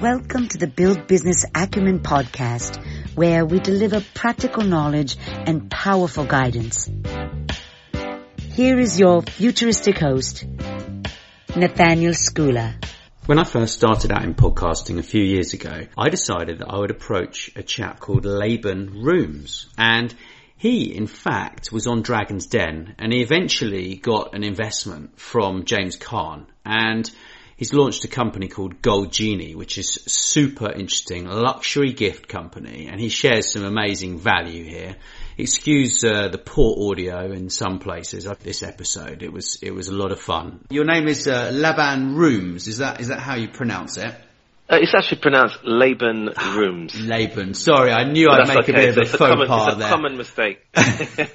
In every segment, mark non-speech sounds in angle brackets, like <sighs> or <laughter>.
Welcome to the Build Business Acumen podcast, where we deliver practical knowledge and powerful guidance. Here is your futuristic host, Nathaniel Schooler. When I first started out in podcasting a few years ago, I decided that I would approach a chap called Laban Roomes. And he, in fact, was on Dragon's Den and he eventually got an investment from James Caan And he's launched a company called Goldgenie, which is super interesting, luxury gift company, and he shares some amazing value here. Excuse uh, the poor audio in some places of this episode. It was it was a lot of fun. Your name is uh, Laban Roomes. Is that is that how you pronounce it? Uh, it's actually pronounced Laban Roomes. <sighs> Laban. Sorry, I knew I'd make okay. a bit of a faux common, pas It's a there. common mistake. <laughs>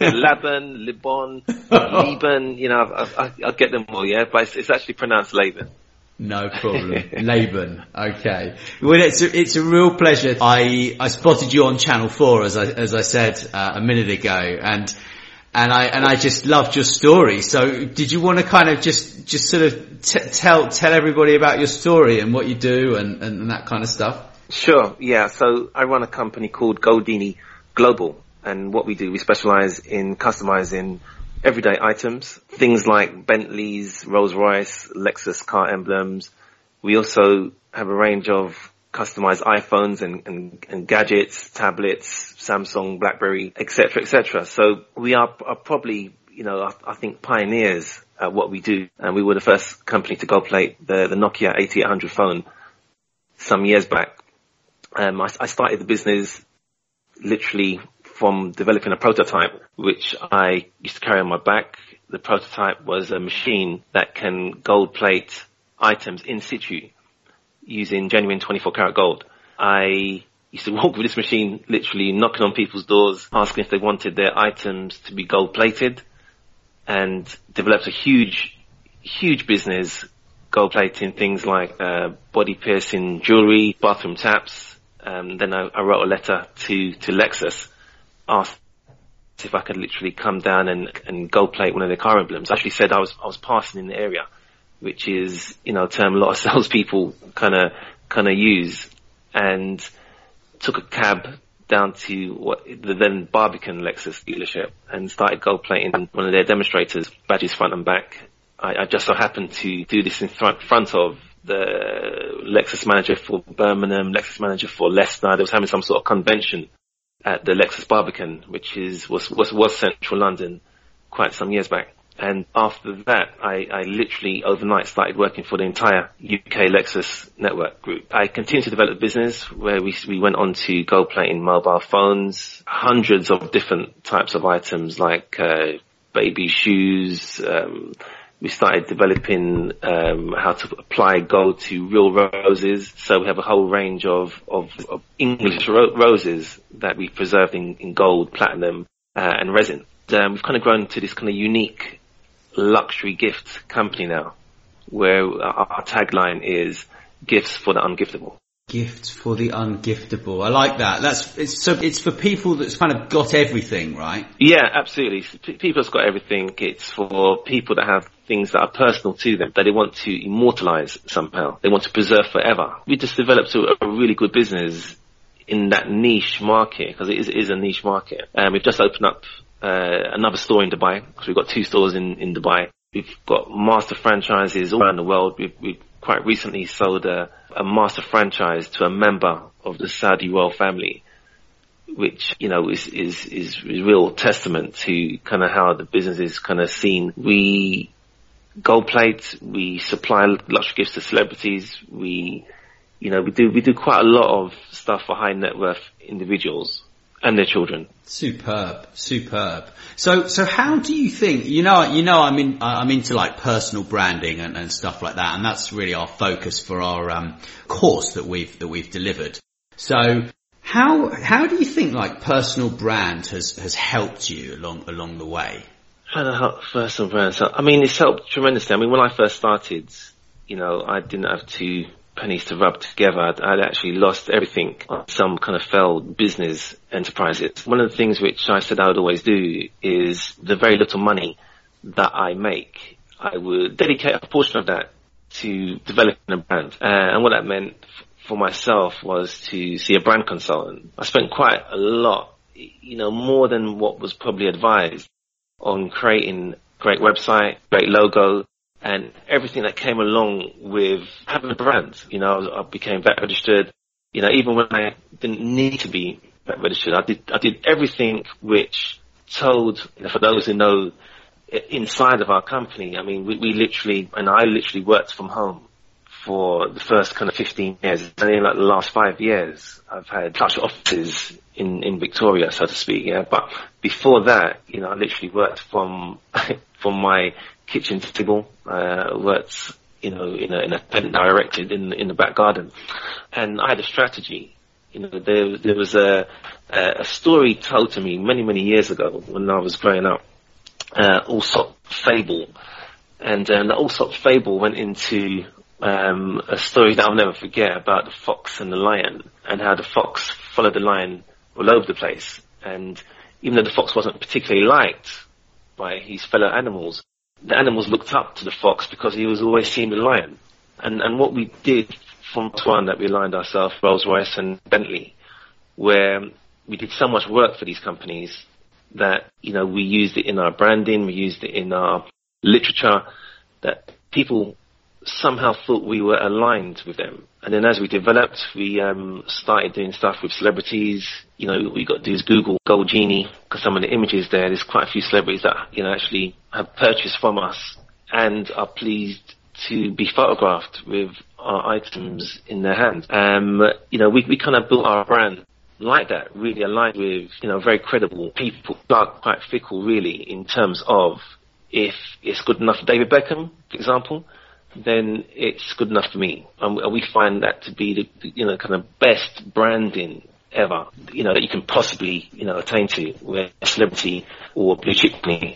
Laban, Libon, Liban, you know, I, I, I get them all, yeah, but it's, it's actually pronounced Laban. No <laughs> problem. Laban. Okay. Well, it's a, it's a real pleasure. I, I spotted you on Channel 4 as I, as I said uh, a minute ago and, and I, and I just loved your story. So did you want to kind of just, just sort of t- tell, tell everybody about your story and what you do and, and, and that kind of stuff? Sure, yeah, so I run a company called Goldgenie Global, and what we do, we specialize in customizing everyday items, things like Bentleys, Rolls Royce, Lexus car emblems. We also have a range of customized iPhones and, and, and gadgets, tablets, Samsung, BlackBerry, etc., etc. So we are, are probably, you know, I, I think pioneers at what we do, and we were the first company to gold plate the, the Nokia 8800 phone some years back. Um, I, I started the business literally from developing a prototype, which I used to carry on my back. The prototype was a machine that can gold plate items in situ using genuine 24 karat gold. I used to <laughs> walk with this machine, literally knocking on people's doors, asking if they wanted their items to be gold plated and developed a huge, huge business gold plating things like uh, body piercing jewelry, bathroom taps. Um, then I, I wrote a letter to, to Lexus, asked if I could literally come down and, and gold plate one of their car emblems. I actually said I was, I was passing in the area, which is, you know, a term a lot of <laughs> salespeople kind of, kind of use and took a cab down to what the then Barbican Lexus dealership and started gold plating one of their demonstrators badges front and back. I, I just so happened to do this in front, front of the Lexus manager for Birmingham, Lexus manager for Leicester. They was having some sort of convention at the Lexus Barbican, which is was was, was central London, quite some years back. And after that, I, I literally overnight started working for the entire UK Lexus network group. I continued to develop business where we, we went on to gold plating mobile phones, hundreds of different types of items like, uh, baby shoes, um, we started developing um, how to apply gold to real roses. So we have a whole range of, of, of English ro- roses that we preserved in, in gold, platinum, uh, and resin. Um, we've kind of grown to this kind of unique luxury gift company now, where our, tagline is gifts for the ungiftable. Gifts for the ungiftable. I like that. That's it's so it's for people that's kind of got everything, right? Yeah, absolutely. P- People's got everything. It's for people that have things that are personal to them that they want to immortalize somehow. They want to preserve forever. We just developed a, a really good business in that niche market because it is, it is a niche market. Um, we've just opened up uh, another store in Dubai because we've got two stores in, in Dubai. We've got master franchises all around the world. We've, we've quite recently sold a, a master franchise to a member of the Saudi royal family, which, you know, is, is, is a real testament to kind of how the business is kind of seen. We gold plate, we supply luxury gifts to celebrities, we, you know, we do, we do quite a lot of stuff for high net worth individuals and their children. Superb, superb. So, so how do you think? You know, you know, I'm in, I'm into like personal branding and, and stuff like that, and that's really our focus for our um, course that we've that we've delivered. So, how how do you think like personal brand has has helped you along along the way? How to help personal brand? So, I mean, it's helped tremendously. I mean, when I first started, you know, I didn't have to pennies to rub together. I'd, I'd, actually lost everything on some kind of failed business enterprises. One of the things which I said I would always do is the very little money that I make, I would dedicate a portion of that to developing a brand. Uh, and what that meant for myself was to see a brand consultant. I spent quite a lot, you know, more than what was probably advised on creating great website, great logo, and everything that came along with having a brand. You know, I became VAT registered. You know, even when I didn't need to be VAT registered, I did I did everything which told you know, for those who know inside of our company. I mean, we, we literally and I literally worked from home for the first kind of 15 years. And in like the last five years, I've had touch offices in, in Victoria, so to speak, yeah. But before that, you know, I literally worked from, from my kitchen table, uh, you know, in a, in a tent directed in, in the back garden. And I had a strategy. You know, there, there was a, a story told to me many, many years ago when I was growing up, uh, Aesop fable. And, uh, the Aesop fable went into, um, a story that I'll never forget about the fox and the lion and how the fox followed the lion all over the place. And even though the fox wasn't particularly liked by his fellow animals, the animals looked up to the fox because he was always seen the lion. And and what we did from one that we aligned ourselves, Rolls Royce and Bentley, where we did so much work for these companies that you know we used it in our branding, we used it in our literature, that people somehow thought we were aligned with them. And then as we developed, we um, started doing stuff with celebrities. You know, we got do Google Goldgenie because some of the images there, there's quite a few celebrities that you know actually have purchased from us and are pleased to be photographed with our items in their hands. Um, you know, we, we kind of built our brand like that, really aligned with, you know, very credible people, but quite fickle really in terms of if it's good enough for David Beckham, for example, then it's good enough for me. And we find that to be the, you know, kind of best branding ever, you know, that you can possibly, you know, attain to where a celebrity or blue chip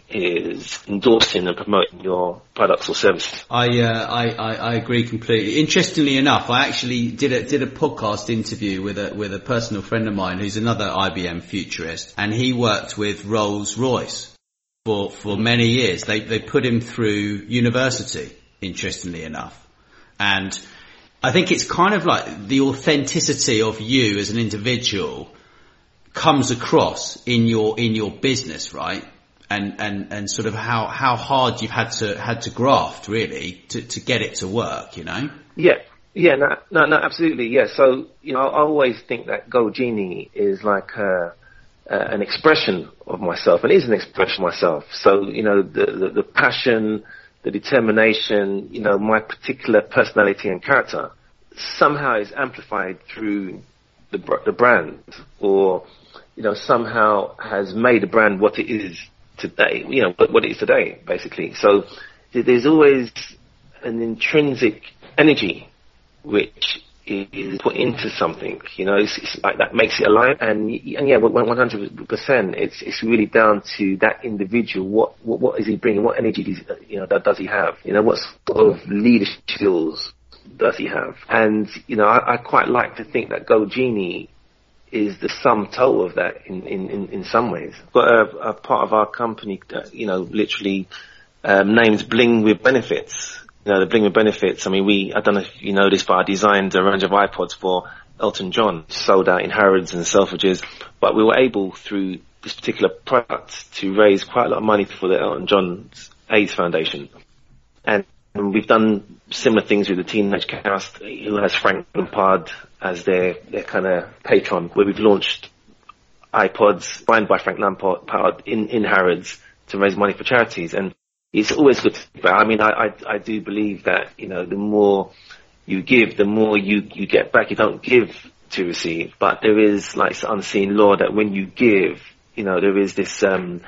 is endorsing and promoting your products or services. I, uh, I, I, I, agree completely. Interestingly enough, I actually did a, did a podcast interview with a, with a personal friend of mine who's another IBM futurist and he worked with Rolls Royce for, for many years. They, they put him through university interestingly enough. And I think it's kind of like the authenticity of you as an individual comes across in your, in your business, right? And, and, and sort of how, how hard you've had to, had to graft really to, to get it to work, you know? Yeah. Yeah, no, no, no, absolutely. Yeah. So, you know, I always think that Goldgenie is like, uh, uh, an expression of myself, and is an expression of myself. So, you know, the, the, the passion, the determination, you know, my particular personality and character somehow is amplified through the, the brand or, you know, somehow has made the brand what it is today, you know, what it is today, basically. So there's always an intrinsic energy which is put into something, you know, it's, it's like that makes it alive. And, and yeah, 100%, it's, it's really down to that individual. What, what, what is he bringing? What energy does, you know, that does he have? You know, what sort of leadership skills does he have? And, you know, I, I quite like to think that Goldgenie is the sum total of that in, in, in, in some ways. Got a, a part of our company, that, you know, literally um, named Bling with Benefits you know, the bling with benefits. I mean, we, I don't know if you know this, but I designed a range of iPods for Elton John, sold out in Harrods and Selfridges, but we were able through this particular product to raise quite a lot of money for the Elton John AIDS Foundation. And we've done similar things with the Teenage Cast, who has Frank Lampard as their, their kind of patron, where we've launched iPods signed by Frank Lampard in, in Harrods to raise money for charities. And it's always good. I mean, I, I, I do believe that, you know, the more you give, the more you, you get back. You don't give to receive, but there is like unseen law that when you give, you know, there is this, um,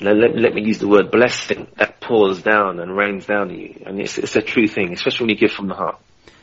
let, let, me use the word blessing that pours down and rains down on you. And it's, it's a true thing, especially when you give from the heart.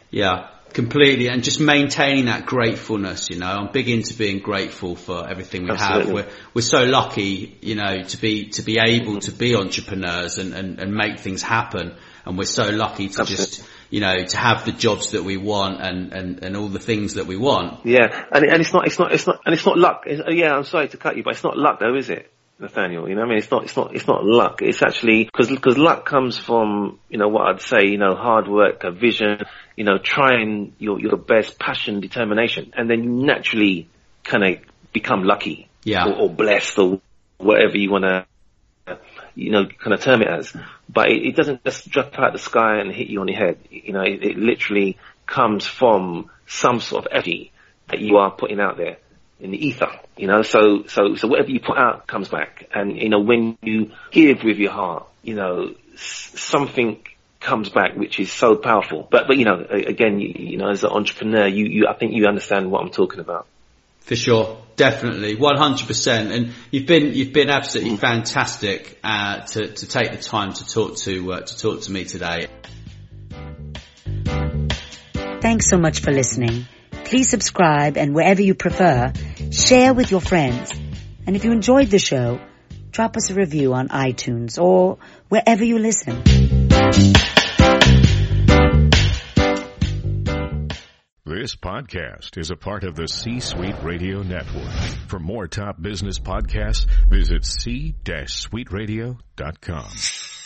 Yeah, completely. And just maintaining that gratefulness, you know, I'm big into being grateful for everything we Absolutely. have. We're, we're so lucky, you know, to be, to be able to be entrepreneurs and, and, and make things happen. And we're so lucky to Absolutely. just, you know, to have the jobs that we want and, and, and all the things that we want. Yeah. And, and it's not, it's not, it's not, and it's not luck. It's, yeah, I'm sorry to cut you, but it's not luck though, is it? Nathaniel. You know, I mean, it's not, it's not, it's not luck. It's actually because because luck comes from you know what I'd say, you know, hard work, a vision, you know, trying your your best, passion, determination, and then you naturally kind of become lucky, yeah, or, or blessed, or whatever you want to. You know, kind of term it as, but it, it, doesn't just drop out the sky and hit you on your head. You know, it, it literally comes from some sort of effort that you are putting out there in the ether, you know, so, so, so whatever you put out comes back. And, you know, when you give with your heart, you know, something comes back which is so powerful. But, but, you know, again, you, you know, as an entrepreneur, you, you, I think you understand what I'm talking about. For sure, definitely, one hundred percent. And you've been you've been absolutely fantastic uh, to to take the time to talk to uh, to talk to me today. Thanks so much for listening. Please subscribe and wherever you prefer, share with your friends. And if you enjoyed the show, drop us a review on iTunes or wherever you listen. This podcast is a part of the C-Suite Radio Network. For more top business podcasts, visit c-suiteradio.com.